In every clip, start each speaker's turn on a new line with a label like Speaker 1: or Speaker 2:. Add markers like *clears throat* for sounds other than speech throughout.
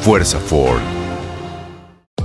Speaker 1: Fuerza Ford.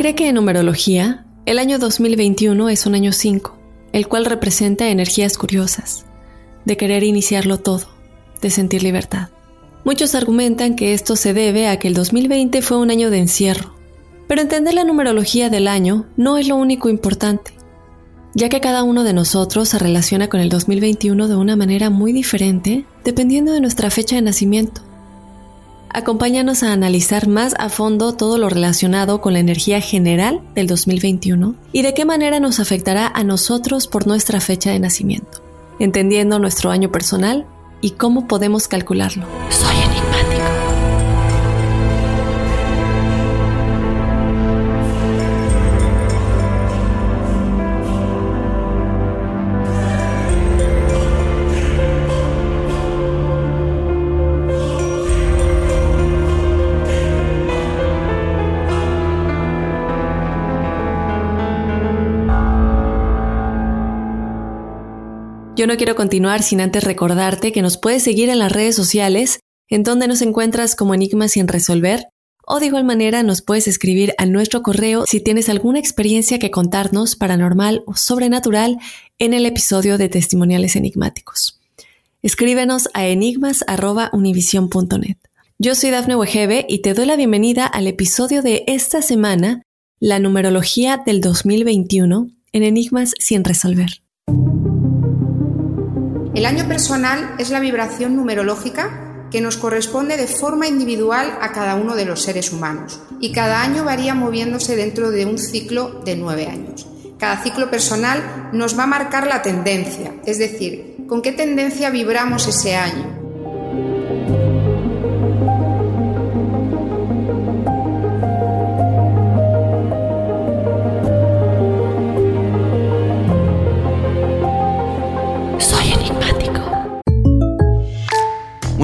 Speaker 2: Cree que en numerología, el año 2021 es un año 5, el cual representa energías curiosas, de querer iniciarlo todo, de sentir libertad. Muchos argumentan que esto se debe a que el 2020 fue un año de encierro, pero entender la numerología del año no es lo único importante, ya que cada uno de nosotros se relaciona con el 2021 de una manera muy diferente dependiendo de nuestra fecha de nacimiento. Acompáñanos a analizar más a fondo todo lo relacionado con la energía general del 2021 y de qué manera nos afectará a nosotros por nuestra fecha de nacimiento, entendiendo nuestro año personal y cómo podemos calcularlo. Soy enigmático. No quiero continuar sin antes recordarte que nos puedes seguir en las redes sociales, en donde nos encuentras como Enigmas sin resolver, o de igual manera nos puedes escribir a nuestro correo si tienes alguna experiencia que contarnos paranormal o sobrenatural en el episodio de Testimoniales Enigmáticos. Escríbenos a enigmas.univision.net. Yo soy Dafne Wegebe y te doy la bienvenida al episodio de esta semana, la numerología del 2021 en Enigmas sin resolver.
Speaker 3: El año personal es la vibración numerológica que nos corresponde de forma individual a cada uno de los seres humanos y cada año varía moviéndose dentro de un ciclo de nueve años. Cada ciclo personal nos va a marcar la tendencia, es decir, con qué tendencia vibramos ese año.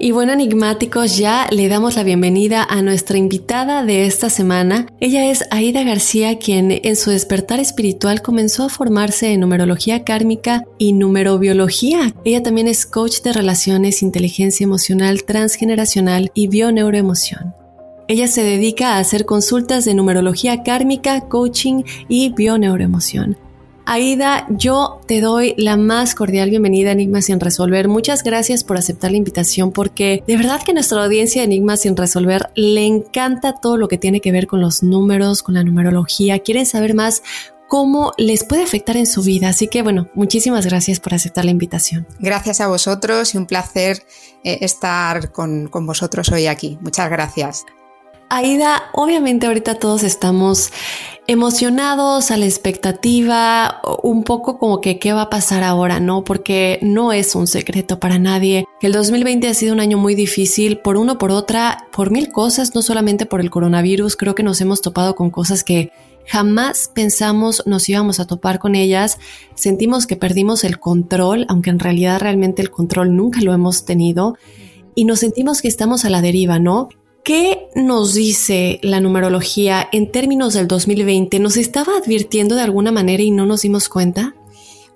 Speaker 2: Y bueno, enigmáticos, ya le damos la bienvenida a nuestra invitada de esta semana. Ella es Aida García, quien en su despertar espiritual comenzó a formarse en numerología kármica y numerobiología. Ella también es coach de relaciones, inteligencia emocional transgeneracional y bioneuroemoción. Ella se dedica a hacer consultas de numerología kármica, coaching y bioneuroemoción. Aida, yo te doy la más cordial bienvenida a Enigmas sin resolver. Muchas gracias por aceptar la invitación porque de verdad que a nuestra audiencia de Enigmas sin resolver le encanta todo lo que tiene que ver con los números, con la numerología. Quieren saber más cómo les puede afectar en su vida. Así que bueno, muchísimas gracias por aceptar la invitación.
Speaker 3: Gracias a vosotros y un placer eh, estar con, con vosotros hoy aquí. Muchas gracias.
Speaker 2: Aida, obviamente ahorita todos estamos emocionados, a la expectativa, un poco como que qué va a pasar ahora, ¿no? Porque no es un secreto para nadie que el 2020 ha sido un año muy difícil por uno, por otra, por mil cosas, no solamente por el coronavirus, creo que nos hemos topado con cosas que jamás pensamos nos íbamos a topar con ellas, sentimos que perdimos el control, aunque en realidad realmente el control nunca lo hemos tenido, y nos sentimos que estamos a la deriva, ¿no? ¿Qué nos dice la numerología en términos del 2020? ¿Nos estaba advirtiendo de alguna manera y no nos dimos cuenta?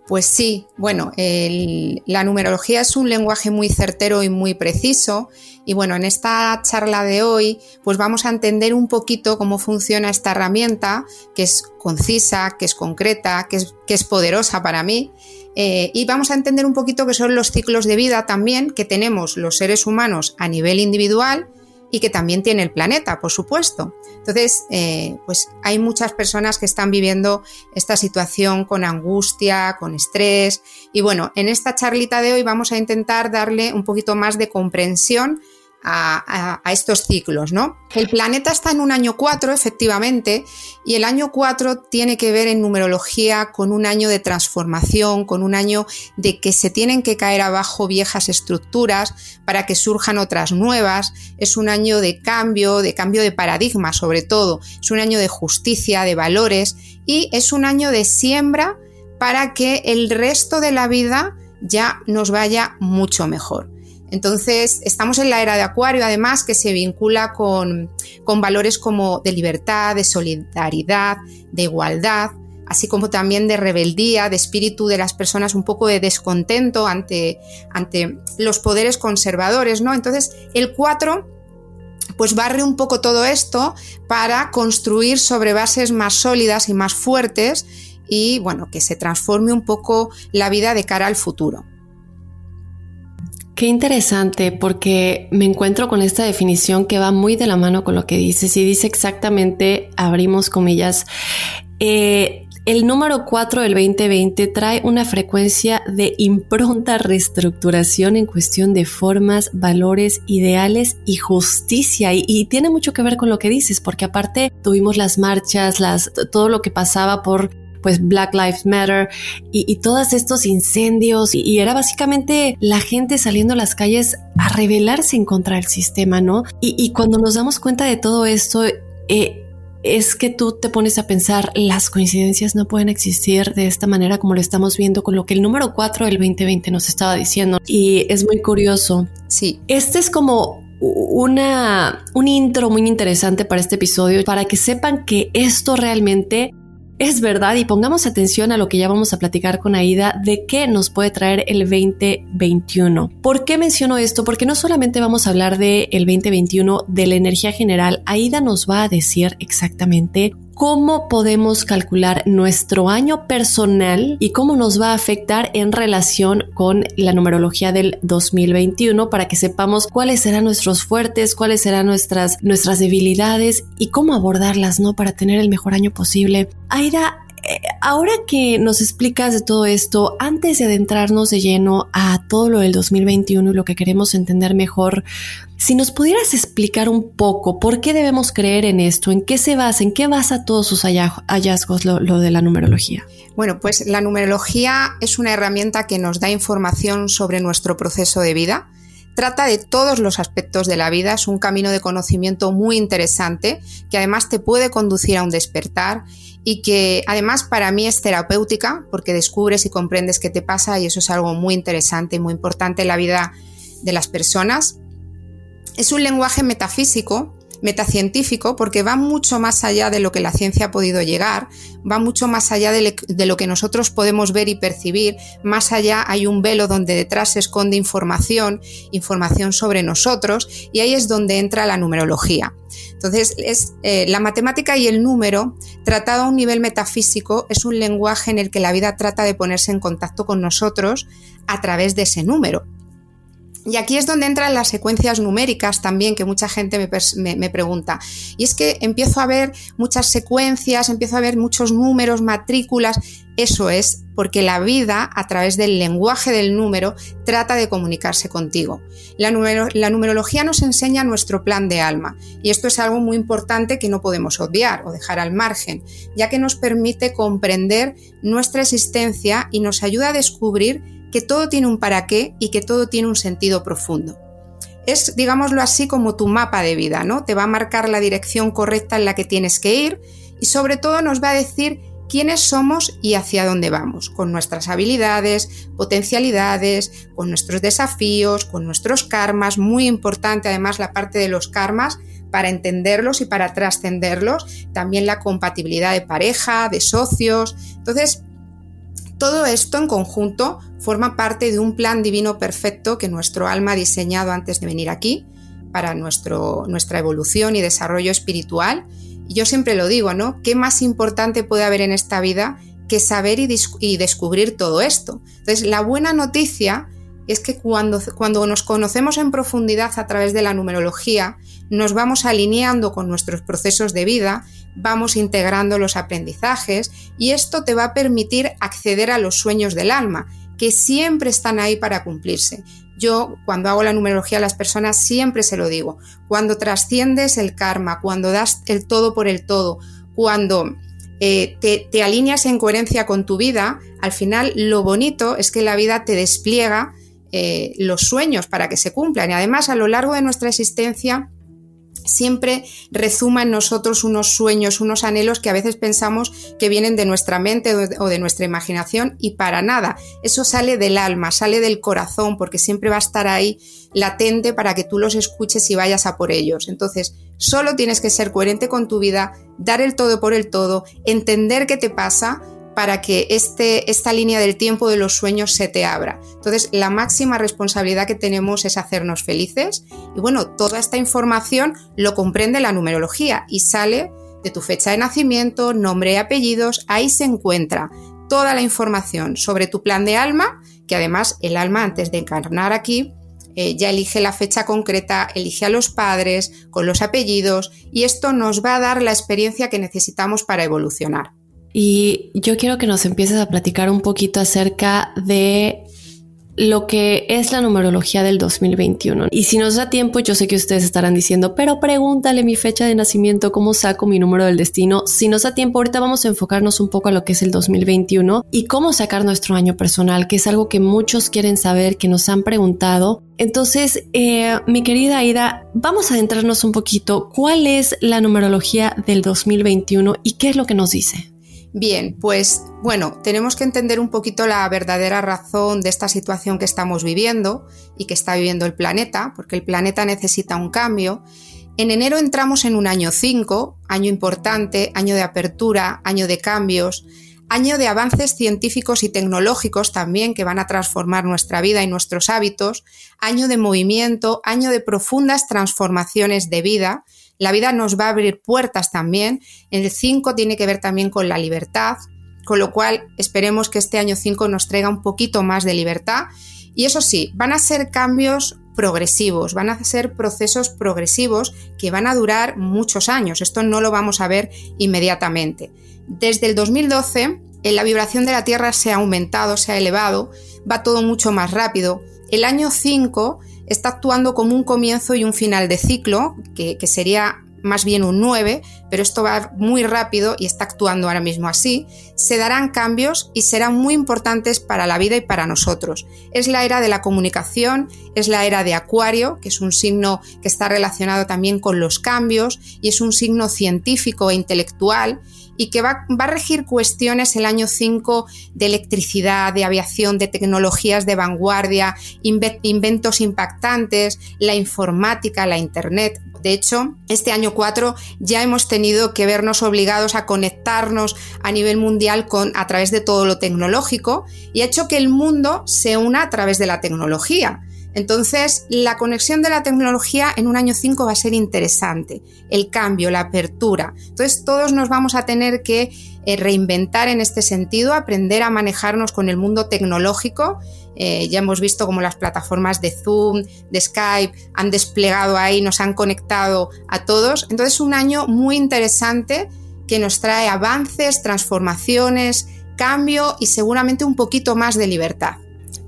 Speaker 3: Pues sí, bueno, la numerología es un lenguaje muy certero y muy preciso y bueno, en esta charla de hoy pues vamos a entender un poquito cómo funciona esta herramienta que es concisa, que es concreta, que es, que es poderosa para mí eh, y vamos a entender un poquito qué son los ciclos de vida también que tenemos los seres humanos a nivel individual y que también tiene el planeta, por supuesto. Entonces, eh, pues hay muchas personas que están viviendo esta situación con angustia, con estrés. Y bueno, en esta charlita de hoy vamos a intentar darle un poquito más de comprensión a, estos ciclos, ¿no? El planeta está en un año 4, efectivamente, y el año 4 tiene que ver en numerología con un año de transformación, con un año de que se tienen que caer abajo viejas estructuras para que surjan otras nuevas, es un año de cambio, de cambio de paradigma sobre todo, es un año de justicia, de valores, y es un año de siembra para que el resto de la vida ya nos vaya mucho mejor. Entonces, estamos en la era de Acuario, además, que se vincula con, valores como de libertad, de solidaridad, de igualdad, así como también de rebeldía, de espíritu de las personas, un poco de descontento ante, ante los poderes conservadores, ¿no? Entonces, el 4 pues barre un poco todo esto para construir sobre bases más sólidas y más fuertes y bueno, que se transforme un poco la vida de cara al futuro.
Speaker 2: Qué interesante, porque me encuentro con esta definición que va muy de la mano con lo que dices y dice exactamente, abrimos comillas, eh, el número 4 del 2020 trae una frecuencia de impronta reestructuración en cuestión de formas, valores, ideales y justicia. Y, tiene mucho que ver con lo que dices, porque aparte tuvimos las marchas, las, todo lo que pasaba por pues Black Lives Matter y, todos estos incendios y, era básicamente la gente saliendo a las calles a rebelarse en contra del sistema, ¿no? Y, cuando nos damos cuenta de todo esto, eh, es que tú te pones a pensar, las coincidencias no pueden existir de esta manera como lo estamos viendo con lo que el número 4 del 2020 nos estaba diciendo. Y es muy curioso.
Speaker 3: Sí.
Speaker 2: Este es como una, un intro muy interesante para este episodio, para que sepan que esto realmente es verdad y pongamos atención a lo que ya vamos a platicar con Aida de qué nos puede traer el 2021. ¿Por qué menciono esto? Porque no solamente vamos a hablar del el 2021 de la energía general, Aida nos va a decir exactamente cómo podemos calcular nuestro año personal y cómo nos va a afectar en relación con la numerología del 2021 para que sepamos cuáles serán nuestros fuertes, cuáles serán nuestras, nuestras debilidades y cómo abordarlas, ¿no? Para tener el mejor año posible. Aida, ahora que nos explicas de todo esto, antes de adentrarnos de lleno a todo lo del 2021 y lo que queremos entender mejor, si nos pudieras explicar un poco por qué debemos creer en esto, en qué se basa, en qué basa todos sus hallazgos lo, lo de la numerología.
Speaker 3: Bueno, pues la numerología es una herramienta que nos da información sobre nuestro proceso de vida trata de todos los aspectos de la vida, es un camino de conocimiento muy interesante que además te puede conducir a un despertar y que además para mí es terapéutica porque descubres y comprendes qué te pasa y eso es algo muy interesante y muy importante en la vida de las personas. Es un lenguaje metafísico metacientífico porque va mucho más allá de lo que la ciencia ha podido llegar, va mucho más allá de, lo que nosotros podemos ver y percibir, más allá hay un velo donde detrás se esconde información, información sobre nosotros y ahí es donde entra la numerología. Entonces, es, eh, la matemática y el número, tratado a un nivel metafísico, es un lenguaje en el que la vida trata de ponerse en contacto con nosotros a través de ese número. Y aquí es donde entran las secuencias numéricas también, que mucha gente me, pregunta. Y es que empiezo a ver muchas secuencias, empiezo a ver muchos números, matrículas. Eso es porque la vida, a través del lenguaje del número, trata de comunicarse contigo. La, la numerología nos enseña nuestro plan de alma. Y esto es algo muy importante que no podemos obviar o dejar al margen, ya que nos permite comprender nuestra existencia y nos ayuda a descubrir que todo tiene un para qué y que todo tiene un sentido profundo. Es, digámoslo así, como tu mapa de vida, ¿no? Te va a marcar la dirección correcta en la que tienes que ir y sobre todo nos va a decir quiénes somos y hacia dónde vamos, con nuestras habilidades, potencialidades, con nuestros desafíos, con nuestros karmas, muy importante además la parte de los karmas para entenderlos y para trascenderlos, también la compatibilidad de pareja, de socios. Entonces, todo esto en conjunto forma parte de un plan divino perfecto que nuestro alma ha diseñado antes de venir aquí para nuestro, nuestra evolución y desarrollo espiritual. Y yo siempre lo digo, ¿no? ¿Qué más importante puede haber en esta vida que saber y, y descubrir todo esto? Entonces, la buena noticia es que cuando, cuando nos conocemos en profundidad a través de la numerología, nos vamos alineando con nuestros procesos de vida, vamos integrando los aprendizajes y esto te va a permitir acceder a los sueños del alma, que siempre están ahí para cumplirse. Yo cuando hago la numerología a las personas siempre se lo digo, cuando trasciendes el karma, cuando das el todo por el todo, cuando eh, te, alineas en coherencia con tu vida, al final lo bonito es que la vida te despliega eh, los sueños para que se cumplan. Y además, a lo largo de nuestra existencia, siempre rezuma en nosotros unos sueños, unos anhelos que a veces pensamos que vienen de nuestra mente o de nuestra imaginación y para nada. Eso sale del alma, sale del corazón, porque siempre va a estar ahí latente para que tú los escuches y vayas a por ellos. Entonces, solo tienes que ser coherente con tu vida, dar el todo por el todo, entender qué te pasa, para que este, esta línea del tiempo de los sueños se te abra. Entonces, la máxima responsabilidad que tenemos es hacernos felices y bueno, toda esta información lo comprende la numerología y sale de tu fecha de nacimiento, nombre y apellidos, ahí se encuentra toda la información sobre tu plan de alma, que además el alma antes de encarnar aquí eh, ya elige la fecha concreta, elige a los padres con los apellidos y esto nos va a dar la experiencia que necesitamos para evolucionar.
Speaker 2: Y yo quiero que nos empieces a platicar un poquito acerca de lo que es la numerología del 2021. Y si nos da tiempo, yo sé que ustedes estarán diciendo, pero pregúntale mi fecha de nacimiento, cómo saco mi número del destino. Si nos da tiempo, ahorita vamos a enfocarnos un poco a lo que es el 2021 y cómo sacar nuestro año personal, que es algo que muchos quieren saber, que nos han preguntado. Entonces, eh, mi querida Aida, vamos a adentrarnos un poquito. ¿Cuál es la numerología del 2021 y qué es lo que nos dice?
Speaker 3: Bien, pues bueno, tenemos que entender un poquito la verdadera razón de esta situación que estamos viviendo y que está viviendo el planeta, porque el planeta necesita un cambio. En enero entramos en un año 5, año importante, año de apertura, año de cambios, año de avances científicos y tecnológicos también que van a transformar nuestra vida y nuestros hábitos, año de movimiento, año de profundas transformaciones de vida la vida nos va a abrir puertas también. El 5 tiene que ver también con la libertad, con lo cual esperemos que este año 5 nos traiga un poquito más de libertad. Y eso sí, van a ser cambios progresivos, van a ser procesos progresivos que van a durar muchos años. Esto no lo vamos a ver inmediatamente. Desde el 2012, la vibración de la Tierra se ha aumentado, se ha elevado, va todo mucho más rápido. El año 5 está actuando como un comienzo y un final de ciclo, que, sería más bien un 9, pero esto va muy rápido y está actuando ahora mismo así, se darán cambios y serán muy importantes para la vida y para nosotros. Es la era de la comunicación, es la era de Acuario, que es un signo que está relacionado también con los cambios y es un signo científico e intelectual y que va, a regir cuestiones el año 5 de electricidad, de aviación, de tecnologías de vanguardia, inventos impactantes, la informática, la Internet. De hecho, este año 4 ya hemos tenido que vernos obligados a conectarnos a nivel mundial con, a través de todo lo tecnológico y ha hecho que el mundo se una a través de la tecnología. Entonces, la conexión de la tecnología en un año 5 va a ser interesante, el cambio, la apertura. Entonces, todos nos vamos a tener que eh, reinventar en este sentido, aprender a manejarnos con el mundo tecnológico. Eh, ya hemos visto cómo las plataformas de Zoom, de Skype han desplegado ahí, nos han conectado a todos. Entonces, un año muy interesante que nos trae avances, transformaciones, cambio y seguramente un poquito más de libertad.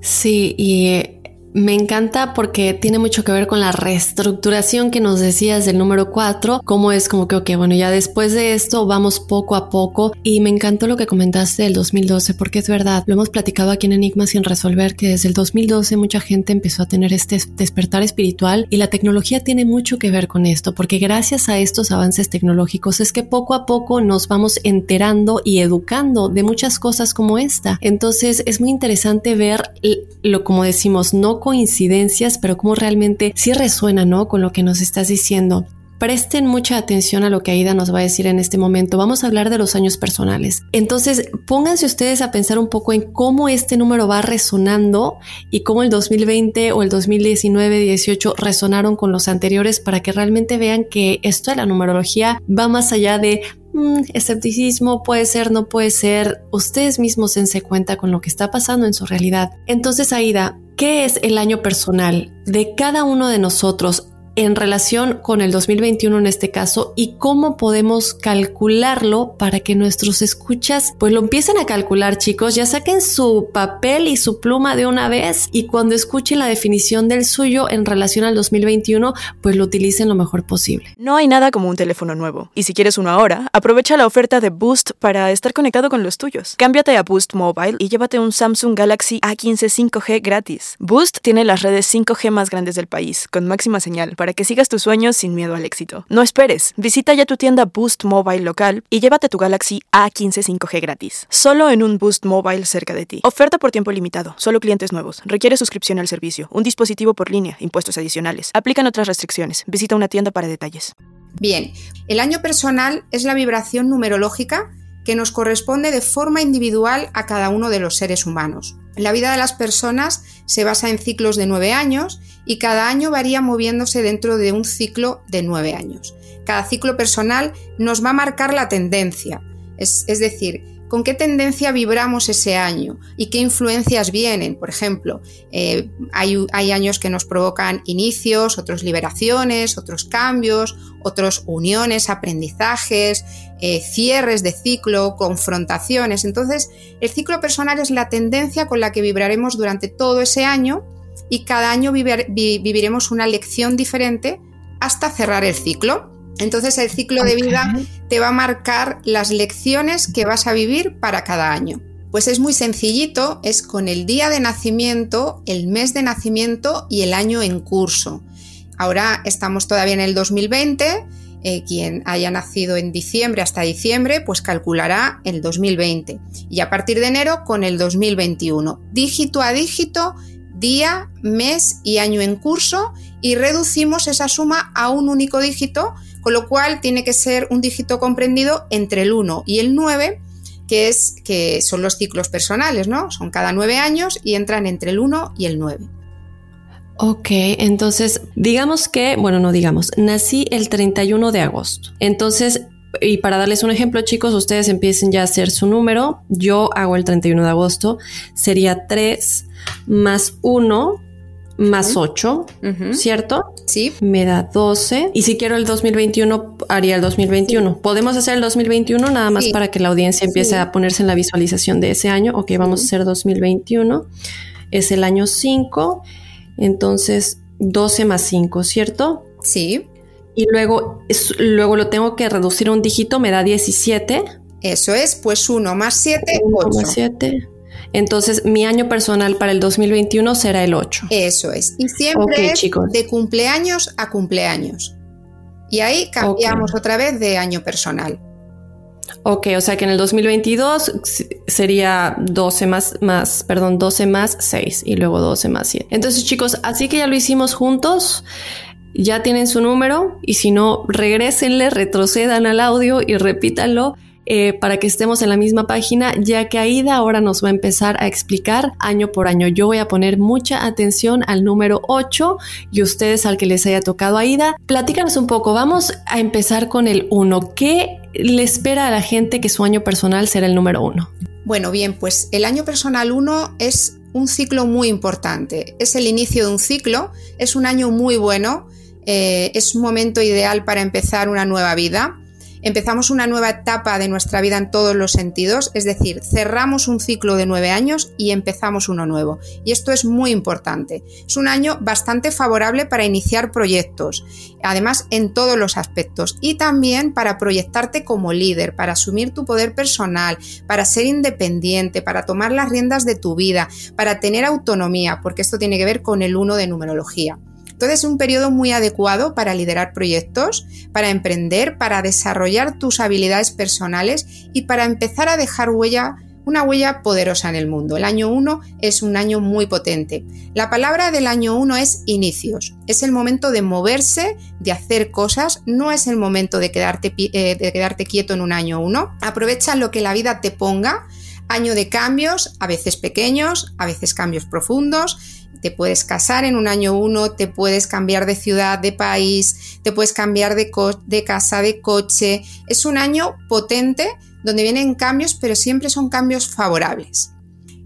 Speaker 2: Sí, y me encanta porque tiene mucho que ver con la reestructuración que nos decías del número 4, cómo es como que, ok, bueno, ya después de esto vamos poco a poco y me encantó lo que comentaste del 2012 porque es verdad, lo hemos platicado aquí en Enigma sin resolver que desde el 2012 mucha gente empezó a tener este despertar espiritual y la tecnología tiene mucho que ver con esto porque gracias a estos avances tecnológicos es que poco a poco nos vamos enterando y educando de muchas cosas como esta. Entonces es muy interesante ver lo como decimos, no coincidencias, pero como realmente sí resuena, ¿no? Con lo que nos estás diciendo. Presten mucha atención a lo que Aida nos va a decir en este momento. Vamos a hablar de los años personales. Entonces, pónganse ustedes a pensar un poco en cómo este número va resonando y cómo el 2020 o el 2019, 18 resonaron con los anteriores para que realmente vean que esto de la numerología va más allá de mm, escepticismo, puede ser, no puede ser. Ustedes mismos dense cuenta con lo que está pasando en su realidad. Entonces, Aida, ¿Qué es el año personal de cada uno de nosotros en relación con el 2021 en este caso y cómo podemos calcularlo para que nuestros escuchas pues lo empiecen a calcular chicos, ya saquen su papel y su pluma de una vez y cuando escuchen la definición del suyo en relación al 2021 pues lo utilicen lo mejor posible.
Speaker 4: No hay nada como un teléfono nuevo y si quieres uno ahora, aprovecha la oferta de Boost para estar conectado con los tuyos. Cámbiate a Boost Mobile y llévate un Samsung Galaxy A15 5G gratis. Boost tiene las redes 5G más grandes del país con máxima señal para para que sigas tus sueños sin miedo al éxito. No esperes, visita ya tu tienda Boost Mobile local y llévate tu Galaxy A15 5G gratis. Solo en un Boost Mobile cerca de ti. Oferta por tiempo limitado, solo clientes nuevos. Requiere suscripción al servicio, un dispositivo por línea, impuestos adicionales. Aplican otras restricciones. Visita una tienda para detalles.
Speaker 3: Bien, el año personal es la vibración numerológica que nos corresponde de forma individual a cada uno de los seres humanos. La vida de las personas se basa en ciclos de nueve años y cada año varía moviéndose dentro de un ciclo de nueve años. Cada ciclo personal nos va a marcar la tendencia, es, es decir, con qué tendencia vibramos ese año y qué influencias vienen. Por ejemplo, eh, hay, años que nos provocan inicios, otros liberaciones, otros cambios, otros uniones, aprendizajes, eh, cierres de ciclo, confrontaciones. Entonces, el ciclo personal es la tendencia con la que vibraremos durante todo ese año y cada año viviremos una lección diferente hasta cerrar el ciclo. Entonces el ciclo de vida te va a marcar las lecciones que vas a vivir para cada año. Pues es muy sencillito, es con el día de nacimiento, el mes de nacimiento y el año en curso. Ahora estamos todavía en el 2020, eh, quien haya nacido en diciembre hasta diciembre, pues calculará el 2020. Y a partir de enero con el 2021. Dígito a dígito, día, mes y año en curso y reducimos esa suma a un único dígito con lo cual tiene que ser un dígito comprendido entre el 1 y el 9, que, es, que son los ciclos personales, ¿no? Son cada 9 años y entran entre el 1 y el 9.
Speaker 2: Ok, entonces digamos que, bueno, no digamos, nací el 31 de agosto. Entonces, y para darles un ejemplo, chicos, ustedes empiecen ya a hacer su número. Yo hago el 31 de agosto. Sería 3 más 1 más 8, ¿cierto?
Speaker 3: Sí.
Speaker 2: Me da 12. Y si quiero el 2021, haría el 2021. ¿Podemos hacer el 2021 nada más para que la audiencia empiece a ponerse en la visualización de ese año? Ok, vamos a hacer 2021. Es el año 5. Entonces, 12 más 5, ¿cierto?
Speaker 3: Sí.
Speaker 2: Y luego, luego lo tengo que reducir a un dígito, me da 17.
Speaker 3: Eso es, pues 1 más 7, 8. 1 más
Speaker 2: 7. Entonces, mi año personal para el 2021 será el 8.
Speaker 3: Eso es. Y siempre es de cumpleaños a cumpleaños. Y ahí cambiamos otra vez de año personal.
Speaker 2: Ok, o sea que en el 2022 sería 12 más, más, perdón, 12 más 6 y luego 12 más 7. Entonces chicos, así que ya lo hicimos juntos, ya tienen su número y si no, regresenle, retrocedan al audio y repítanlo eh, para que estemos en la misma página, ya que Aida ahora nos va a empezar a explicar año por año. Yo voy a poner mucha atención al número 8 y ustedes al que les haya tocado Aida. Platícanos un poco, vamos a empezar con el 1. ¿Qué le espera a la gente que su año personal será el número 1?
Speaker 3: Bueno, bien, pues el año personal 1 es un ciclo muy importante. Es el inicio de un ciclo, es un año muy bueno, eh, es un momento ideal para empezar una nueva vida empezamos una nueva etapa de nuestra vida en todos los sentidos, es decir, cerramos un ciclo de nueve años y empezamos uno nuevo. Y esto es muy importante. Es un año bastante favorable para iniciar proyectos, además en todos los aspectos, y también para proyectarte como líder, para asumir tu poder personal, para ser independiente, para tomar las riendas de tu vida, para tener autonomía, porque esto tiene que ver con el uno de numerología. Entonces es un periodo muy adecuado para liderar proyectos, para emprender, para desarrollar tus habilidades personales y para empezar a dejar huella una huella poderosa en el mundo. El año 1 es un año muy potente. La palabra del año 1 es inicios. Es el momento de moverse, de hacer cosas, no es el momento de quedarte, eh, de quedarte quieto en un año 1. Aprovecha lo que la vida te ponga. Año de cambios, a veces pequeños, a veces cambios profundos te puedes casar en un año uno, te puedes cambiar de ciudad, de país, te puedes cambiar de, de casa, de coche. Es un año potente donde vienen cambios, pero siempre son cambios favorables.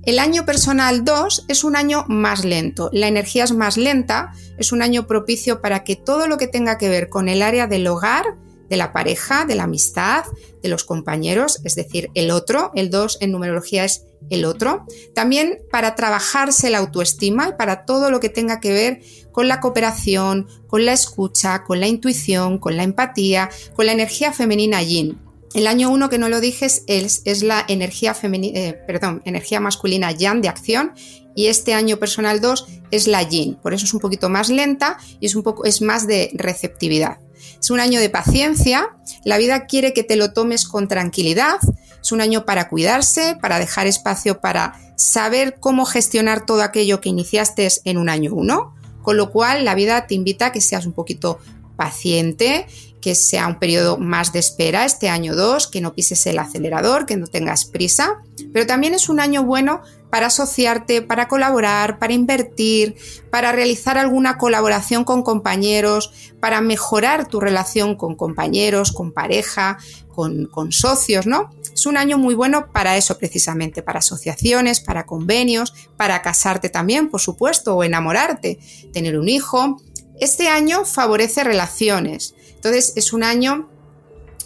Speaker 3: El año personal 2 es un año más lento. La energía es más lenta, es un año propicio para que todo lo que tenga que ver con el área del hogar, de la pareja, de la amistad, de los compañeros, es decir, el otro, el 2 en numerología es el otro. También para trabajarse la autoestima y para todo lo que tenga que ver con la cooperación, con la escucha, con la intuición, con la empatía, con la energía femenina yin. El año 1 que no lo dije es, es la energía, eh, perdón, energía masculina yang de acción y este año personal 2 es la yin, por eso es un poquito más lenta y es un poco es más de receptividad. Es un año de paciencia, la vida quiere que te lo tomes con tranquilidad, es un año para cuidarse, para dejar espacio para saber cómo gestionar todo aquello que iniciaste en un año 1, con lo cual la vida te invita a que seas un poquito paciente, que sea un periodo más de espera este año 2, que no pises el acelerador, que no tengas prisa, pero también es un año bueno para asociarte, para colaborar, para invertir, para realizar alguna colaboración con compañeros, para mejorar tu relación con compañeros, con pareja, con, socios, ¿no? Es un año muy bueno para eso precisamente, para asociaciones, para convenios, para casarte también, por supuesto, o enamorarte, tener un hijo. Este año favorece relaciones, entonces es un año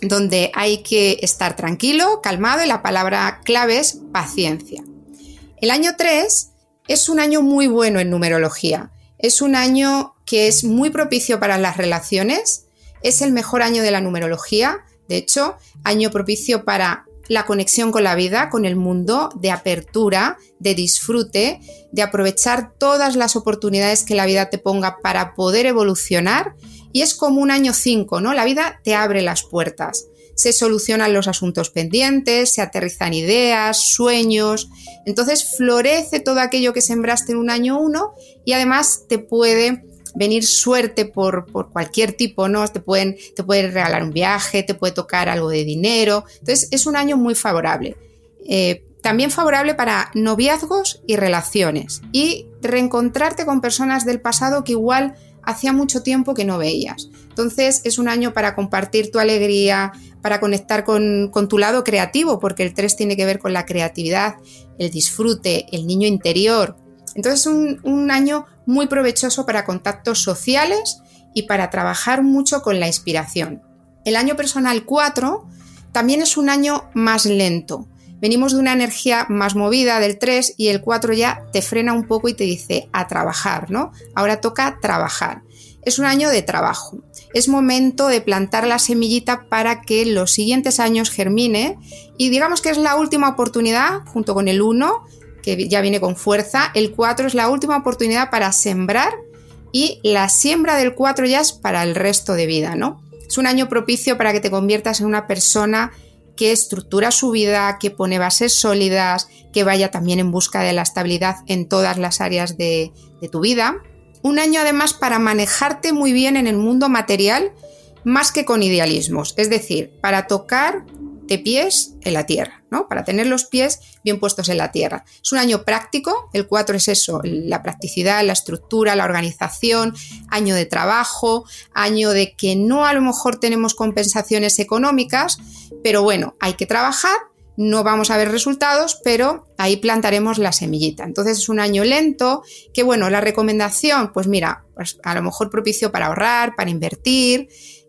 Speaker 3: donde hay que estar tranquilo, calmado y la palabra clave es paciencia. El año 3 es un año muy bueno en numerología. Es un año que es muy propicio para las relaciones. Es el mejor año de la numerología. De hecho, año propicio para la conexión con la vida, con el mundo, de apertura, de disfrute, de aprovechar todas las oportunidades que la vida te ponga para poder evolucionar. Y es como un año 5, ¿no? La vida te abre las puertas se solucionan los asuntos pendientes, se aterrizan ideas, sueños. Entonces florece todo aquello que sembraste en un año uno y además te puede venir suerte por, cualquier tipo, ¿no? Te pueden, te regalar un viaje, te puede tocar algo de dinero. Entonces es un año muy favorable. Eh, también favorable para noviazgos y relaciones y reencontrarte con personas del pasado que igual hacía mucho tiempo que no veías. Entonces es un año para compartir tu alegría, para conectar con, tu lado creativo, porque el 3 tiene que ver con la creatividad, el disfrute, el niño interior. Entonces es un, un año muy provechoso para contactos sociales y para trabajar mucho con la inspiración. El año personal 4 también es un año más lento. Venimos de una energía más movida del 3 y el 4 ya te frena un poco y te dice a trabajar, ¿no? Ahora toca trabajar. Es un año de trabajo. Es momento de plantar la semillita para que los siguientes años germine y digamos que es la última oportunidad junto con el 1 que ya viene con fuerza, el 4 es la última oportunidad para sembrar y la siembra del 4 ya es para el resto de vida, ¿no? Es un año propicio para que te conviertas en una persona que estructura su vida, que pone bases sólidas, que vaya también en busca de la estabilidad en todas las áreas de, tu vida. Un año además para manejarte muy bien en el mundo material más que con idealismos, es decir, para tocar de pies en la tierra, ¿no? Para tener los pies bien puestos en la tierra. Es un año práctico, el 4 es eso, la practicidad, la estructura, la organización, año de trabajo, año de que no a lo mejor tenemos compensaciones económicas, pero bueno, hay que trabajar, no vamos a ver resultados, pero ahí plantaremos la semillita. Entonces es un año lento, que bueno, la recomendación, pues mira, pues a lo mejor propicio para ahorrar, para invertir,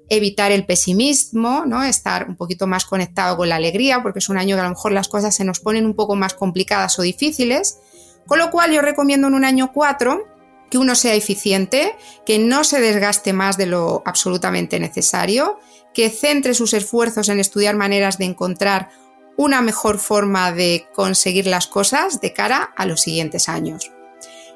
Speaker 3: evitar el pesimismo, ¿no? Estar un poquito más conectado con la alegría, porque es un año que a lo mejor las cosas se nos ponen un poco más complicadas o difíciles. Con lo cual yo recomiendo en un año 4 que uno sea eficiente, que no se desgaste más de lo absolutamente necesario, que centre sus esfuerzos en estudiar maneras de encontrar una mejor forma de conseguir las cosas de cara a los siguientes años.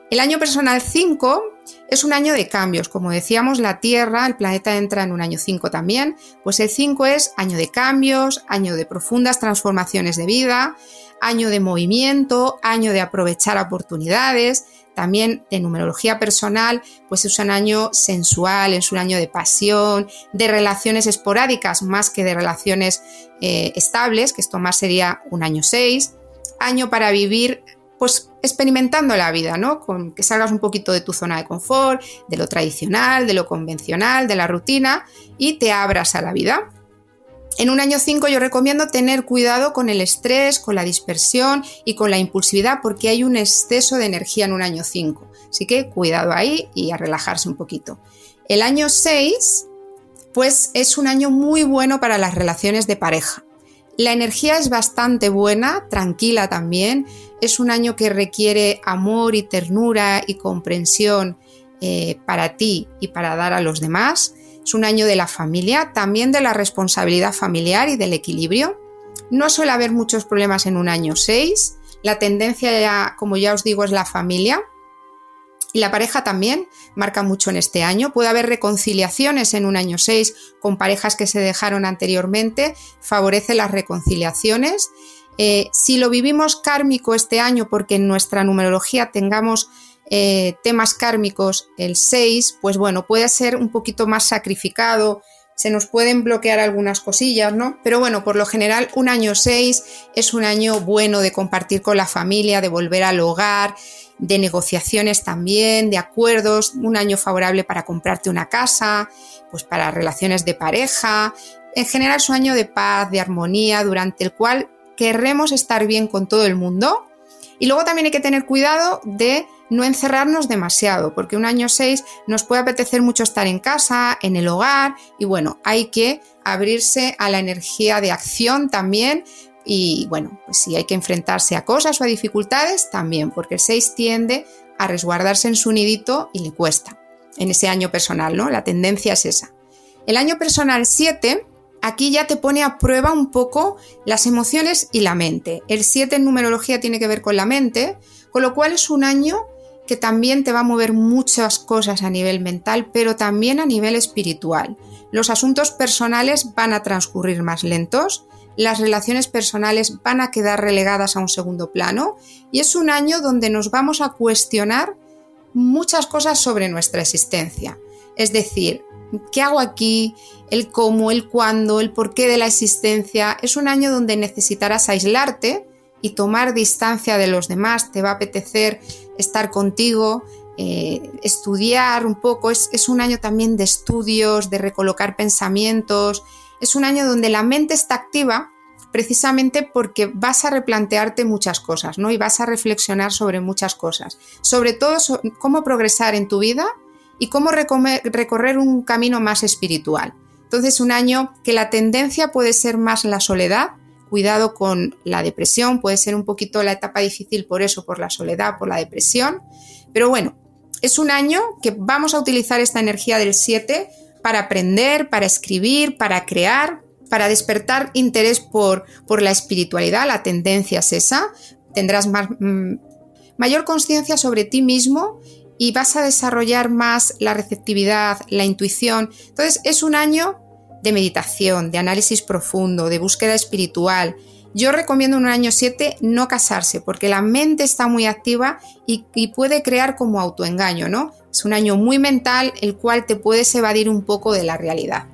Speaker 3: El año personal 5 es un año de cambios. Como decíamos, la Tierra, el planeta entra en un año 5 también. Pues el 5 es año de cambios, año de profundas transformaciones de vida, año de movimiento, año de aprovechar oportunidades. También de numerología personal, pues es un año sensual, es un año de pasión, de relaciones esporádicas más que de relaciones eh, estables, que esto más sería un año 6. Año para vivir pues experimentando la vida, ¿no? Con que salgas un poquito de tu zona de confort, de lo tradicional, de lo convencional, de la rutina y te abras a la vida. En un año 5 yo recomiendo tener cuidado con el estrés, con la dispersión y con la impulsividad porque hay un exceso de energía en un año 5. Así que cuidado ahí y a relajarse un poquito. El año 6 pues es un año muy bueno para las relaciones de pareja. La energía es bastante buena, tranquila también. Es un año que requiere amor y ternura y comprensión eh, para ti y para dar a los demás. Es un año de la familia, también de la responsabilidad familiar y del equilibrio. No suele haber muchos problemas en un año 6. La tendencia, como ya os digo, es la familia. Y la pareja también marca mucho en este año. Puede haber reconciliaciones en un año 6 con parejas que se dejaron anteriormente. Favorece las reconciliaciones. Eh, si lo vivimos kármico este año porque en nuestra numerología tengamos eh, temas kármicos el 6, pues bueno, puede ser un poquito más sacrificado, se nos pueden bloquear algunas cosillas, ¿no? Pero bueno, por lo general un año 6 es un año bueno de compartir con la familia, de volver al hogar, de negociaciones también, de acuerdos, un año favorable para comprarte una casa, pues para relaciones de pareja. En general es un año de paz, de armonía, durante el cual querremos estar bien con todo el mundo. Y luego también hay que tener cuidado de no encerrarnos demasiado, porque un año 6 nos puede apetecer mucho estar en casa, en el hogar, y bueno, hay que abrirse a la energía de acción también. Y bueno, pues si hay que enfrentarse a cosas o a dificultades, también, porque el 6 tiende a resguardarse en su nidito y le cuesta en ese año personal, ¿no? La tendencia es esa. El año personal 7 aquí ya te pone a prueba un poco las emociones y la mente. El 7 en numerología tiene que ver con la mente, con lo cual es un año que también te va a mover muchas cosas a nivel mental, pero también a nivel espiritual. Los asuntos personales van a transcurrir más lentos, las relaciones personales van a quedar relegadas a un segundo plano y es un año donde nos vamos a cuestionar muchas cosas sobre nuestra existencia. Es decir, ¿qué hago aquí? El cómo, el cuándo, el porqué de la existencia. Es un año donde necesitarás aislarte y tomar distancia de los demás. Te va a apetecer estar contigo, eh, estudiar un poco. Es, un año también de estudios, de recolocar pensamientos. Es un año donde la mente está activa precisamente porque vas a replantearte muchas cosas, ¿no? Y vas a reflexionar sobre muchas cosas. Sobre todo cómo progresar en tu vida y cómo recorrer un camino más espiritual. Entonces, un año que la tendencia puede ser más la soledad, cuidado con la depresión, puede ser un poquito la etapa difícil por eso, por la soledad, por la depresión, pero bueno, es un año que vamos a utilizar esta energía del 7 para aprender, para escribir, para crear, para despertar interés por, por la espiritualidad, la tendencia es esa, tendrás más, mm, mayor conciencia sobre ti mismo y vas a desarrollar más la receptividad, la intuición. Entonces es un año de meditación, de análisis profundo, de búsqueda espiritual. Yo recomiendo en un año 7 no casarse porque la mente está muy activa y, puede crear como autoengaño, ¿no? Es un año muy mental el cual te puedes evadir un poco de la realidad.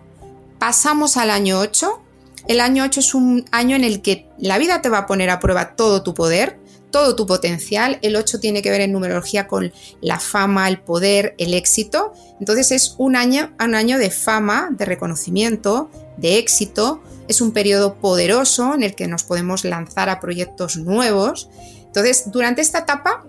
Speaker 3: Pasamos al año 8. El año 8 es un año en el que la vida te va a poner a prueba todo tu poder, todo tu potencial. El 8 tiene que ver en numerología con la fama, el poder, el éxito. Entonces es un año, un año de fama, de reconocimiento, de éxito. Es un periodo poderoso en el que nos podemos lanzar a proyectos nuevos. Entonces, durante esta etapa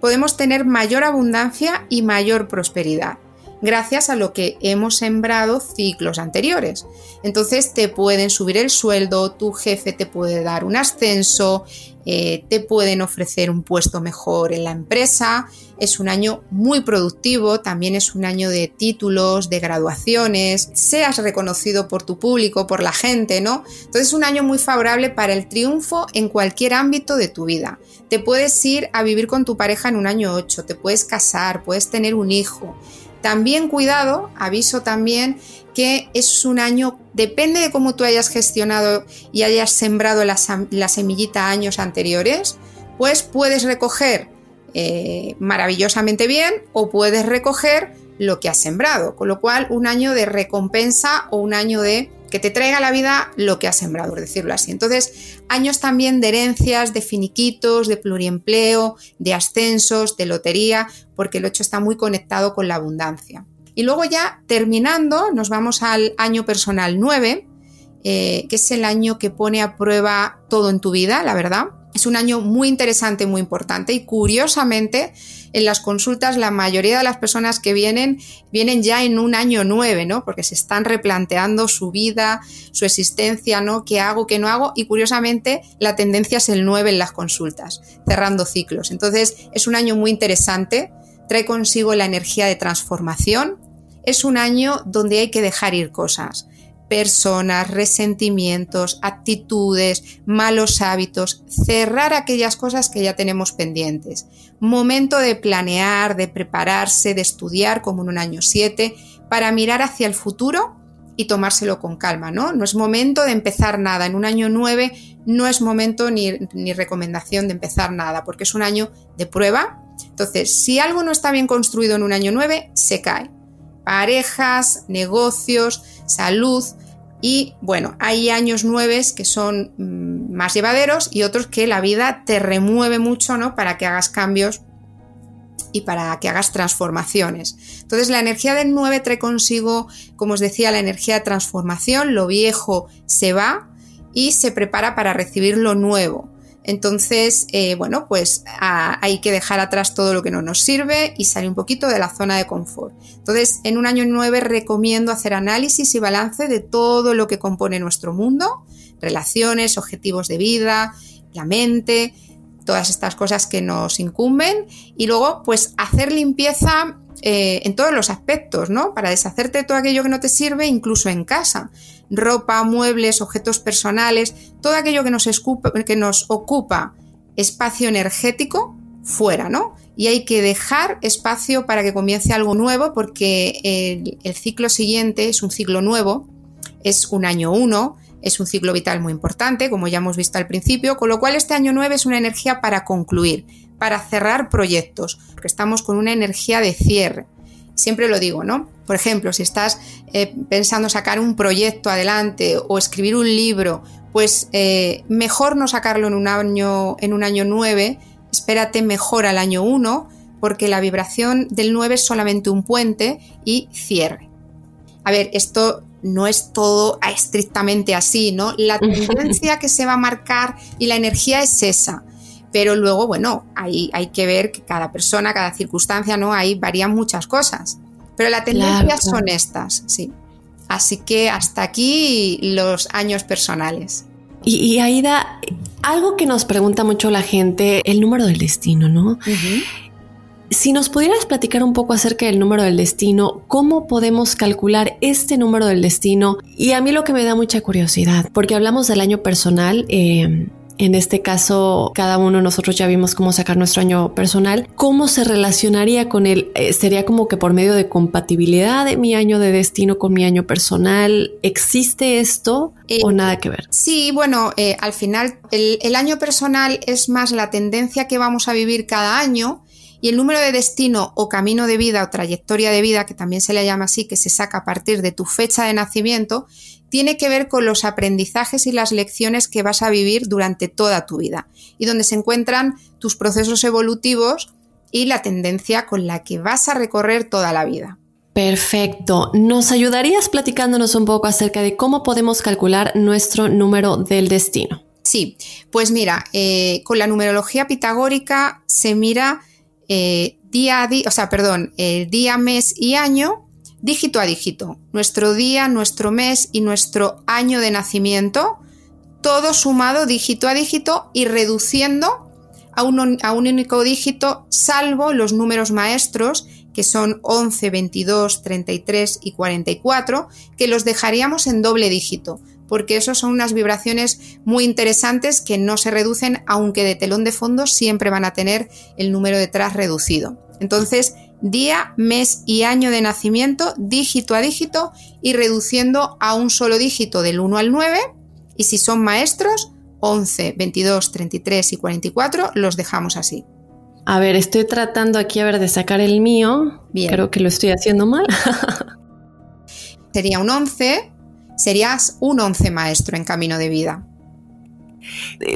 Speaker 3: podemos tener mayor abundancia y mayor prosperidad gracias a lo que hemos sembrado ciclos anteriores. Entonces te pueden subir el sueldo, tu jefe te puede dar un ascenso, eh, te pueden ofrecer un puesto mejor en la empresa. Es un año muy productivo, también es un año de títulos, de graduaciones, seas reconocido por tu público, por la gente, ¿no? Entonces es un año muy favorable para el triunfo en cualquier ámbito de tu vida. Te puedes ir a vivir con tu pareja en un año 8, te puedes casar, puedes tener un hijo. También cuidado, aviso también que es un año, depende de cómo tú hayas gestionado y hayas sembrado la, semillita años anteriores, pues puedes recoger eh, maravillosamente bien o puedes recoger lo que has sembrado, con lo cual un año de recompensa o un año de que te traiga a la vida lo que has sembrado, por decirlo así. Entonces, años también de herencias, de finiquitos, de pluriempleo, de ascensos, de lotería, porque el 8 está muy conectado con la abundancia. Y luego ya terminando, nos vamos al año personal 9, eh, que es el año que pone a prueba todo en tu vida, la verdad. Es un año muy interesante, muy importante y curiosamente en las consultas la mayoría de las personas que vienen vienen ya en un año nueve, ¿no? Porque se están replanteando su vida, su existencia, ¿no? ¿Qué hago, qué no hago? Y curiosamente la tendencia es el 9 en las consultas, cerrando ciclos. Entonces es un año muy interesante, trae consigo la energía de transformación, es un año donde hay que dejar ir cosas personas, resentimientos, actitudes, malos hábitos, cerrar aquellas cosas que ya tenemos pendientes. Momento de planear, de prepararse, de estudiar como en un año 7, para mirar hacia el futuro y tomárselo con calma, ¿no? No es momento de empezar nada. En un año 9 no es momento ni, ni recomendación de empezar nada, porque es un año de prueba. Entonces, si algo no está bien construido en un año 9, se cae parejas, negocios, salud. Y bueno, hay años nueve que son mm, más llevaderos y otros que la vida te remueve mucho, ¿no? Para que hagas cambios y para que hagas transformaciones. Entonces la energía del 9 trae consigo, como os decía, la energía de transformación, lo viejo se va y se prepara para recibir lo nuevo. Entonces, eh, bueno, pues hay que dejar atrás todo lo que no nos sirve y salir un poquito de la zona de confort. Entonces, en un año 9 recomiendo hacer análisis y balance de todo lo que compone nuestro mundo, relaciones, objetivos de vida, la mente, todas estas cosas que nos incumben y luego pues hacer limpieza eh, en todos los aspectos, ¿no? Para deshacerte de todo aquello que no te sirve, incluso en casa ropa, muebles, objetos personales, todo aquello que nos, ocupa espacio energético, fuera, ¿no? Y hay que dejar espacio para que comience algo nuevo porque el, ciclo siguiente es un ciclo nuevo, es un año uno, es un ciclo vital muy importante, como ya hemos visto al principio, con lo cual este año 9 es una energía para concluir, para cerrar proyectos, porque estamos con una energía de cierre. Siempre lo digo, ¿no? Por ejemplo, si estás eh, pensando sacar un proyecto adelante o escribir un libro, pues eh, mejor no sacarlo en un año, en un año 9, espérate mejor al año 1, porque la vibración del 9 es solamente un puente y cierre. A ver, esto no es todo estrictamente así, ¿no? La tendencia *laughs* que se va a marcar y la energía es esa. Pero luego, bueno, hay, hay que ver que cada persona, cada circunstancia, ¿no? Ahí varían muchas cosas. Pero las tendencias son estas, sí. Así que hasta aquí los años personales.
Speaker 2: Y, y, Aida, algo que nos pregunta mucho la gente, el número del destino, ¿no? Si nos pudieras platicar un poco acerca del número del destino, cómo podemos calcular este número del destino, y a mí lo que me da mucha curiosidad, porque hablamos del año personal, eh, en este caso, cada uno de nosotros ya vimos cómo sacar nuestro año personal. ¿Cómo se relacionaría con él? Eh, ¿Sería como que por medio de compatibilidad de mi año de destino con mi año personal? ¿Existe esto o eh, nada que ver?
Speaker 3: Sí, bueno, eh, al final el, el año personal es más la tendencia que vamos a vivir cada año y el número de destino o camino de vida o trayectoria de vida, que también se le llama así, que se saca a partir de tu fecha de nacimiento, tiene que ver con los aprendizajes y las lecciones que vas a vivir durante toda tu vida y donde se encuentran tus procesos evolutivos y la tendencia con la que vas a recorrer toda la vida.
Speaker 2: Perfecto. ¿Nos ayudarías platicándonos un poco acerca de cómo podemos calcular nuestro número del destino?
Speaker 3: Sí, pues mira, eh, con la numerología pitagórica se mira eh, día a día, o sea, perdón, el día, mes y año dígito a dígito, nuestro día, nuestro mes y nuestro año de nacimiento, todo sumado dígito a dígito y reduciendo a un, a un único dígito, salvo los números maestros, que son 11, 22, 33 y 44, que los dejaríamos en doble dígito, porque esos son unas vibraciones muy interesantes que no se reducen, aunque de telón de fondo siempre van a tener el número detrás reducido. Entonces, día, mes y año de nacimiento, dígito a dígito y reduciendo a un solo dígito del 1 al 9. Y si son maestros, 11, 22, 33 y 44 los dejamos así.
Speaker 2: A ver, estoy tratando aquí a ver de sacar el mío. Bien. Creo que lo estoy haciendo mal. *laughs*
Speaker 3: Sería un 11, serías un 11 maestro en camino de vida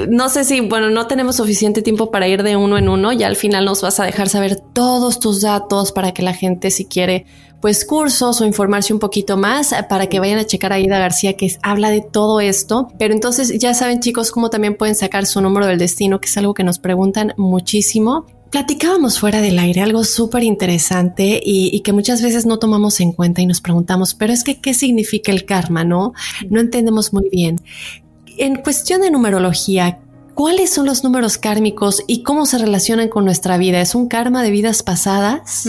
Speaker 2: no sé si, bueno, no tenemos suficiente tiempo para ir de uno en uno, ya al final nos vas a dejar saber todos tus datos para que la gente si quiere pues cursos o informarse un poquito más para que vayan a checar a Ida García que habla de todo esto. Pero entonces ya saben chicos cómo también pueden sacar su número del destino, que es algo que nos preguntan muchísimo. Platicábamos fuera del aire algo súper interesante y, y, que muchas veces no tomamos en cuenta y nos preguntamos, pero es que, ¿qué significa el karma? No, no entendemos muy bien. En cuestión de numerología, ¿cuáles son los números kármicos y cómo se relacionan con nuestra vida? ¿Es un karma de vidas pasadas?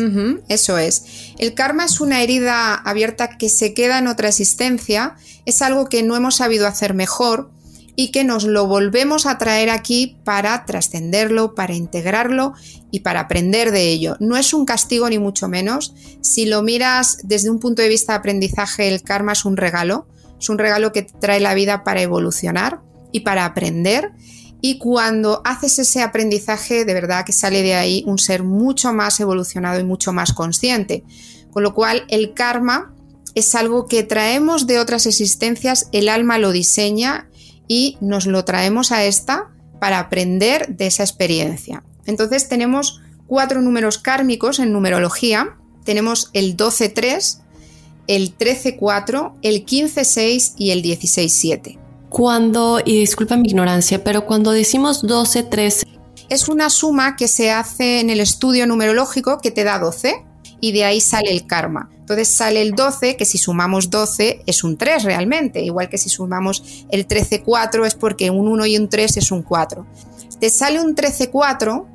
Speaker 3: eso es. El karma es una herida abierta que se queda en otra existencia, es algo que no hemos sabido hacer mejor y que nos lo volvemos a traer aquí para trascenderlo, para integrarlo y para aprender de ello. No es un castigo ni mucho menos. Si lo miras desde un punto de vista de aprendizaje, el karma es un regalo. Es un regalo que trae la vida para evolucionar y para aprender. Y cuando haces ese aprendizaje, de verdad que sale de ahí un ser mucho más evolucionado y mucho más consciente. Con lo cual, el karma es algo que traemos de otras existencias, el alma lo diseña y nos lo traemos a esta para aprender de esa experiencia. Entonces tenemos cuatro números kármicos en numerología. Tenemos el 12-3, el 13-4, el 15-6 y el 16-7.
Speaker 2: Cuando, y disculpa mi ignorancia, pero cuando decimos 12-3...
Speaker 3: Es una suma que se hace en el estudio numerológico que te da 12 y de ahí sale el karma. Entonces sale el 12, que si sumamos 12 es un 3 realmente, igual que si sumamos el 13-4 es porque un 1 y un 3 es un 4. Te sale un 13-4,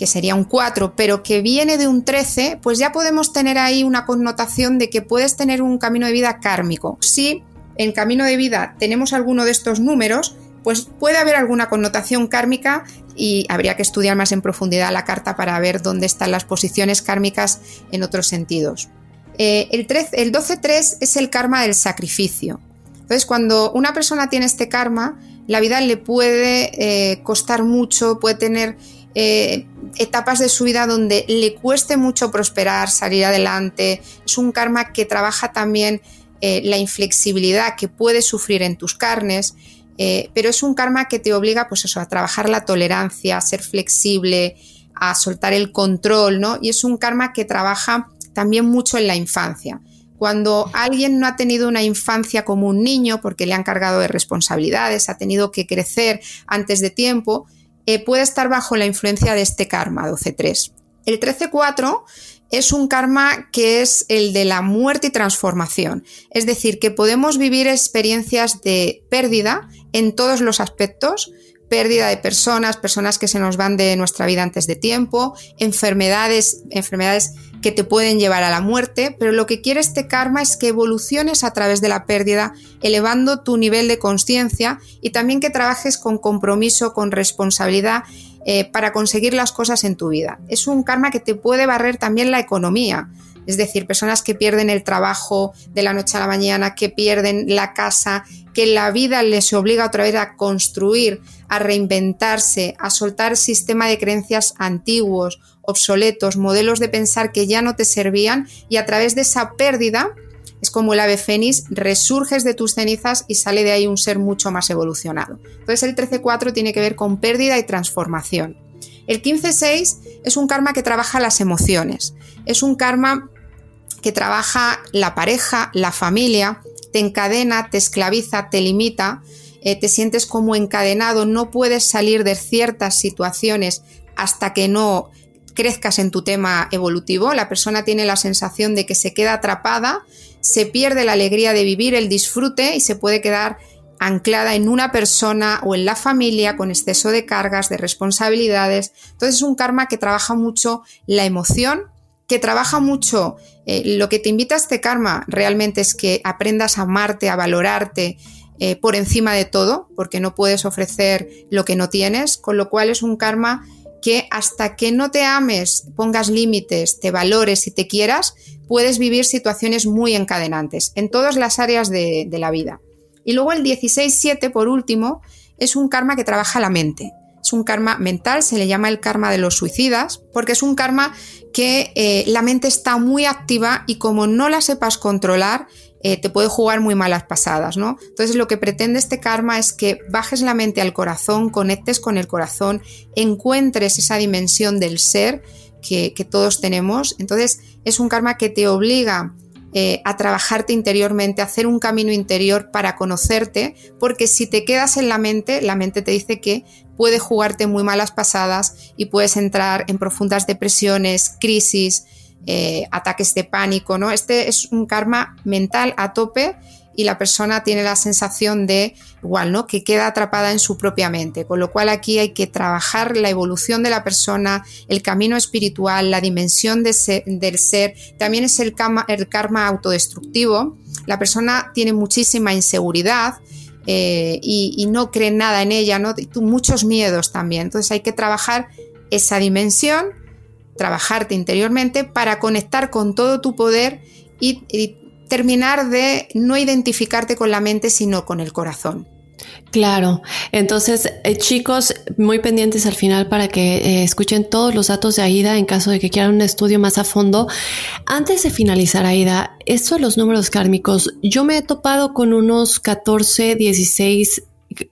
Speaker 3: que sería un 4, pero que viene de un 13, pues ya podemos tener ahí una connotación de que puedes tener un camino de vida kármico. Si en camino de vida tenemos alguno de estos números, pues puede haber alguna connotación kármica y habría que estudiar más en profundidad la carta para ver dónde están las posiciones kármicas en otros sentidos. Eh, el, el 12-3 es el karma del sacrificio. Entonces, cuando una persona tiene este karma, la vida le puede eh, costar mucho, puede tener eh, etapas de su vida donde le cueste mucho prosperar, salir adelante. Es un karma que trabaja también la inflexibilidad que puedes sufrir en tus carnes eh, pero es un karma que te obliga pues eso, a trabajar la tolerancia, a ser flexible, a soltar el control, ¿no? Y es un karma que trabaja también mucho en la infancia. Cuando alguien no ha tenido una infancia como un niño porque le han cargado de responsabilidades, ha tenido que crecer antes de tiempo, eh, puede estar bajo la influencia de este karma 12.3. El 13.4 es un karma que es el de la muerte y transformación. Es decir, que podemos vivir experiencias de pérdida en todos los aspectos, pérdida de personas, personas que se nos van de nuestra vida antes de tiempo, enfermedades, enfermedades que te pueden llevar a la muerte, pero lo que quiere este karma es que evoluciones a través de la pérdida, elevando tu nivel de conciencia y también que trabajes con compromiso, con responsabilidad eh, para conseguir las cosas en tu vida. Es un karma que te puede barrer también la economía. Es decir, personas que pierden el trabajo de la noche a la mañana, que pierden la casa, que la vida les obliga otra vez a construir, a reinventarse, a soltar sistema de creencias antiguos, obsoletos, modelos de pensar que ya no te servían y a través de esa pérdida es como el ave fénix, resurges de tus cenizas y sale de ahí un ser mucho más evolucionado. Entonces el 13-4 tiene que ver con pérdida y transformación. El 15-6 es un karma que trabaja las emociones. Es un karma que trabaja la pareja, la familia, te encadena, te esclaviza, te limita, eh, te sientes como encadenado, no puedes salir de ciertas situaciones hasta que no crezcas en tu tema evolutivo. La persona tiene la sensación de que se queda atrapada se pierde la alegría de vivir, el disfrute y se puede quedar anclada en una persona o en la familia con exceso de cargas, de responsabilidades. Entonces es un karma que trabaja mucho la emoción, que trabaja mucho eh, lo que te invita a este karma realmente es que aprendas a amarte, a valorarte eh, por encima de todo, porque no puedes ofrecer lo que no tienes, con lo cual es un karma que hasta que no te ames, pongas límites, te valores y te quieras, puedes vivir situaciones muy encadenantes en todas las áreas de, la vida. Y luego el 16-7, por último, es un karma que trabaja la mente. Es un karma mental, se le llama el karma de los suicidas, porque es un karma que eh, la mente está muy activa y como no la sepas controlar, eh, te puede jugar muy malas pasadas, ¿no? Entonces lo que pretende este karma es que bajes la mente al corazón, conectes con el corazón, encuentres esa dimensión del ser que, todos tenemos. Entonces es un karma que te obliga eh, a trabajarte interiormente, a hacer un camino interior para conocerte, porque si te quedas en la mente, la mente te dice que puede jugarte muy malas pasadas y puedes entrar en profundas depresiones, crisis, eh, ataques de pánico, ¿no? Este es un karma mental a tope y la persona tiene la sensación de igual, ¿no? Que queda atrapada en su propia mente. Con lo cual aquí hay que trabajar la evolución de la persona, el camino espiritual, la dimensión del ser. También es el karma, autodestructivo. La persona tiene muchísima inseguridad. Eh, y, no cree nada en ella, ¿no? muchos miedos también. Entonces hay que trabajar esa dimensión, trabajarte interiormente para conectar con todo tu poder y terminar de no identificarte con la mente, sino con el corazón.
Speaker 2: Claro, entonces eh, chicos, muy pendientes al final para que eh, escuchen todos los datos de AIDA en caso de que quieran un estudio más a fondo. Antes de finalizar AIDA, esto de los números kármicos, yo me he topado con unos 14, 16,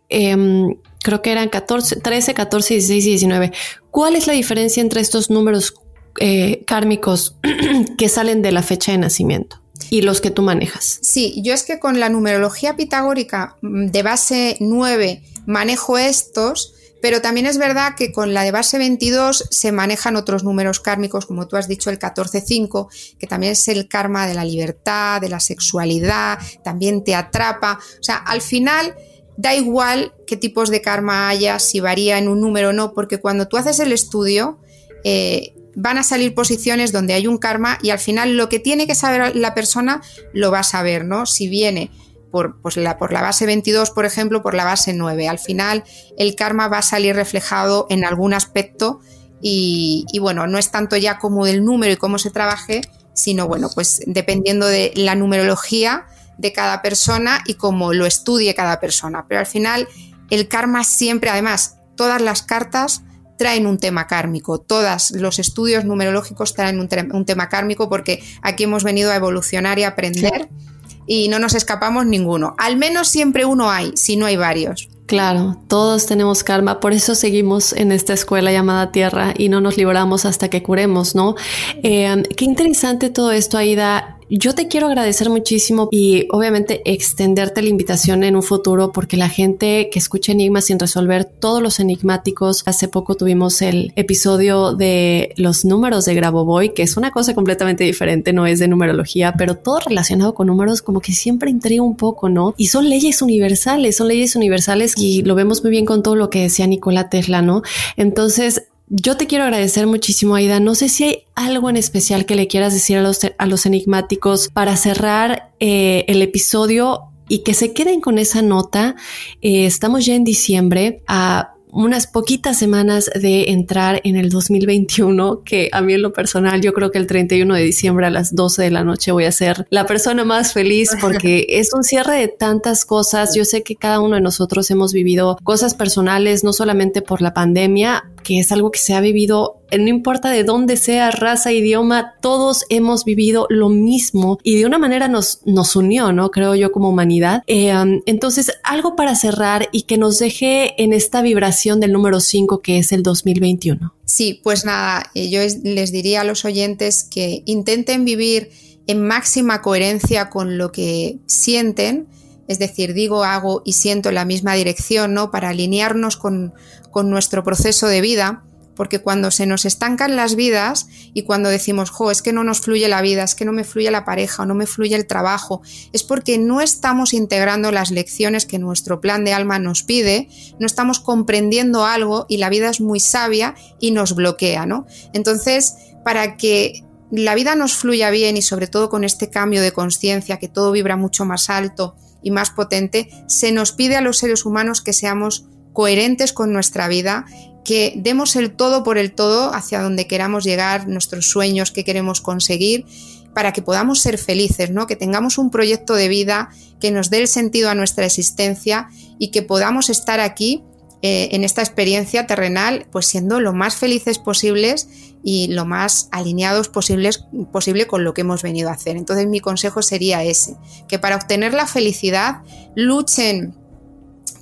Speaker 2: em, creo que eran 14, 13, 14, 16 y 19. ¿Cuál es la diferencia entre estos números eh, kármicos *clears throat* que salen de la fecha de nacimiento? y los que tú manejas.
Speaker 3: Sí, yo es que con la numerología pitagórica mm, de base 9 manejo estos, pero también es verdad que con la de base 22 se manejan otros números kármicos, como tú has dicho, el 14-5, que también es el karma de la libertad, de la sexualidad, también te atrapa. O sea, al final da igual qué tipos de karma haya, si varía en un número o no, porque cuando tú haces el estudio, eh, van a salir posiciones donde hay un karma y al final lo que tiene que saber la persona lo va a saber, ¿no? Si viene por, pues la, por la base 22, por ejemplo, por la base 9. Al final el karma va a salir reflejado en algún aspecto y, bueno, no es tanto ya como del número y cómo se trabaje, sino bueno, pues dependiendo de la numerología de cada persona y cómo lo estudie cada persona. Pero al final el karma siempre, además, todas las cartas traen un tema kármico. Todos los estudios numerológicos traen un, tema kármico porque aquí hemos venido a evolucionar y a aprender y no nos escapamos ninguno. Al menos siempre uno hay, si no hay varios.
Speaker 2: Claro, todos tenemos karma, por eso seguimos en esta escuela llamada Tierra y no nos libramos hasta que curemos, ¿no? Eh, qué interesante todo esto, Aida. Yo te quiero agradecer muchísimo y obviamente extenderte la invitación en un futuro porque la gente que escucha enigmas sin resolver todos los enigmáticos, hace poco tuvimos el episodio de los números de Grabovoi, que es una cosa completamente diferente, no es de numerología, pero todo relacionado con números como que siempre intriga un poco, ¿no? Y son leyes universales, son leyes universales y lo vemos muy bien con todo lo que decía Nikola Tesla, ¿no? Entonces, yo te quiero agradecer muchísimo, Aida. No sé si hay algo en especial que le quieras decir a los, a los enigmáticos para cerrar eh, el episodio y que se queden con esa nota. Eh, estamos ya en diciembre. A unas poquitas semanas de entrar en el 2021, que a mí en lo personal yo creo que el 31 de diciembre a las 12 de la noche voy a ser la persona más feliz porque *laughs* es un cierre de tantas cosas. Yo sé que cada uno de nosotros hemos vivido cosas personales, no solamente por la pandemia, que es algo que se ha vivido no importa de dónde sea, raza, idioma, todos hemos vivido lo mismo y de una manera nos, nos unió, ¿no? Creo yo como humanidad. Eh, entonces, algo para cerrar y que nos deje en esta vibración del número 5 que es el 2021.
Speaker 3: Sí, pues nada, eh, yo les diría a los oyentes que intenten vivir en máxima coherencia con lo que sienten, es decir, digo, hago y siento en la misma dirección, ¿no? Para alinearnos con, con nuestro proceso de vida porque cuando se nos estancan las vidas y cuando decimos, jo, es que no nos fluye la vida, es que no me fluye la pareja o no me fluye el trabajo, es porque no estamos integrando las lecciones que nuestro plan de alma nos pide, no estamos comprendiendo algo y la vida es muy sabia y nos bloquea, ¿no? Entonces, para que la vida nos fluya bien y sobre todo con este cambio de conciencia, que todo vibra mucho más alto y más potente, se nos pide a los seres humanos que seamos coherentes con nuestra vida que demos el todo por el todo hacia donde queramos llegar, nuestros sueños que queremos conseguir, para que podamos ser felices, ¿no? Que tengamos un proyecto de vida que nos dé el sentido a nuestra existencia y que podamos estar aquí eh, en esta experiencia terrenal, pues siendo lo más felices posibles y lo más alineados posibles, posible con lo que hemos venido a hacer. Entonces mi consejo sería ese, que para obtener la felicidad luchen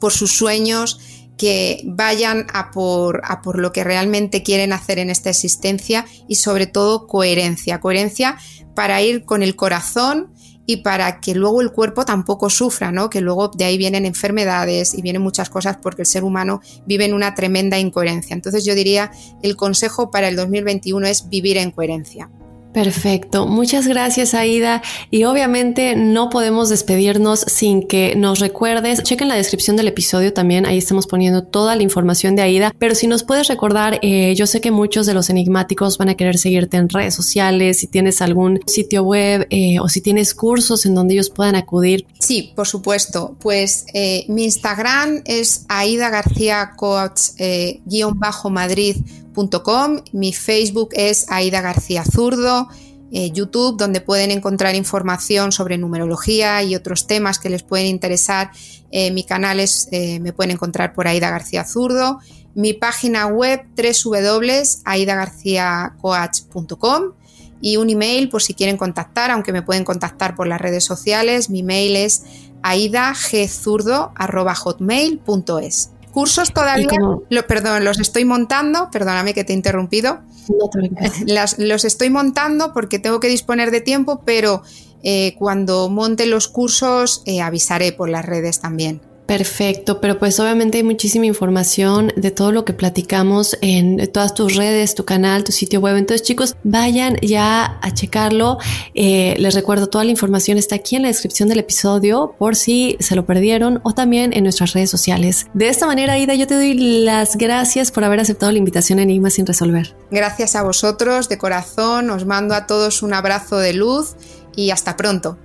Speaker 3: por sus sueños, que vayan a por, a por lo que realmente quieren hacer en esta existencia y sobre todo coherencia, coherencia para ir con el corazón y para que luego el cuerpo tampoco sufra, ¿no? Que luego de ahí vienen enfermedades y vienen muchas cosas porque el ser humano vive en una tremenda incoherencia. Entonces yo diría, el consejo para el 2021 es vivir en coherencia.
Speaker 2: Perfecto, muchas gracias Aida. Y obviamente no podemos despedirnos sin que nos recuerdes, chequen la descripción del episodio también, ahí estamos poniendo toda la información de Aida, pero si nos puedes recordar, eh, yo sé que muchos de los enigmáticos van a querer seguirte en redes sociales, si tienes algún sitio web eh, o si tienes cursos en donde ellos puedan acudir.
Speaker 3: Sí, por supuesto, pues eh, mi Instagram es Aida García Coach bajo Madrid mi Facebook es Aida García Zurdo, eh, YouTube, donde pueden encontrar información sobre numerología y otros temas que les pueden interesar. Eh, mi canal es, eh, me pueden encontrar por Aida García Zurdo. Mi página web www.aidagarciacoach.com y un email por si quieren contactar, aunque me pueden contactar por las redes sociales. Mi mail es aidagzurdo.hotmail.es. Cursos todavía, perdón, los estoy montando, perdóname que te he interrumpido. *laughs* los estoy montando porque tengo que disponer de tiempo, pero eh, cuando monte los cursos eh, avisaré por las redes también.
Speaker 2: Perfecto, pero pues obviamente hay muchísima información de todo lo que platicamos en todas tus redes, tu canal, tu sitio web. Entonces chicos, vayan ya a checarlo. Eh, les recuerdo, toda la información está aquí en la descripción del episodio por si se lo perdieron o también en nuestras redes sociales. De esta manera, Ida, yo te doy las gracias por haber aceptado la invitación a Enigma sin resolver.
Speaker 3: Gracias a vosotros, de corazón, os mando a todos un abrazo de luz y hasta pronto.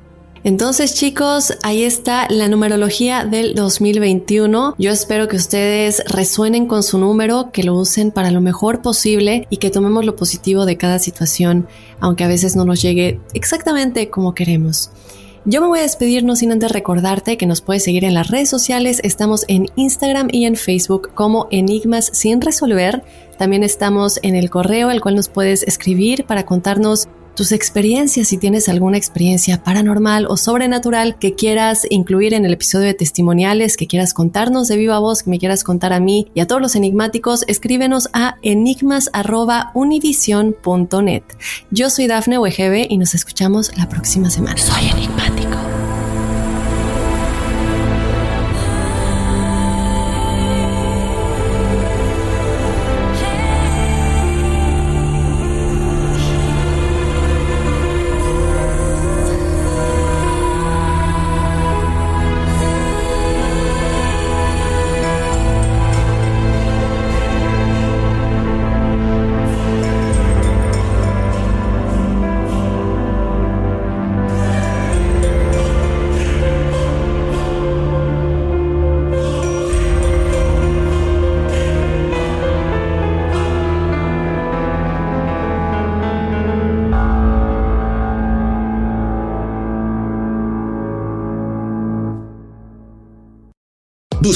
Speaker 2: Entonces chicos, ahí está la numerología del 2021. Yo espero que ustedes resuenen con su número, que lo usen para lo mejor posible y que tomemos lo positivo de cada situación, aunque a veces no nos llegue exactamente como queremos. Yo me voy a despedir no sin antes recordarte que nos puedes seguir en las redes sociales. Estamos en Instagram y en Facebook como Enigmas sin resolver. También estamos en el correo, al cual nos puedes escribir para contarnos tus experiencias, si tienes alguna experiencia paranormal o sobrenatural que quieras incluir en el episodio de testimoniales, que quieras contarnos de viva voz, que me quieras contar a mí y a todos los enigmáticos, escríbenos a enigmas.univision.net. Yo soy Dafne Wegebe y nos escuchamos la próxima semana. Soy enigmático.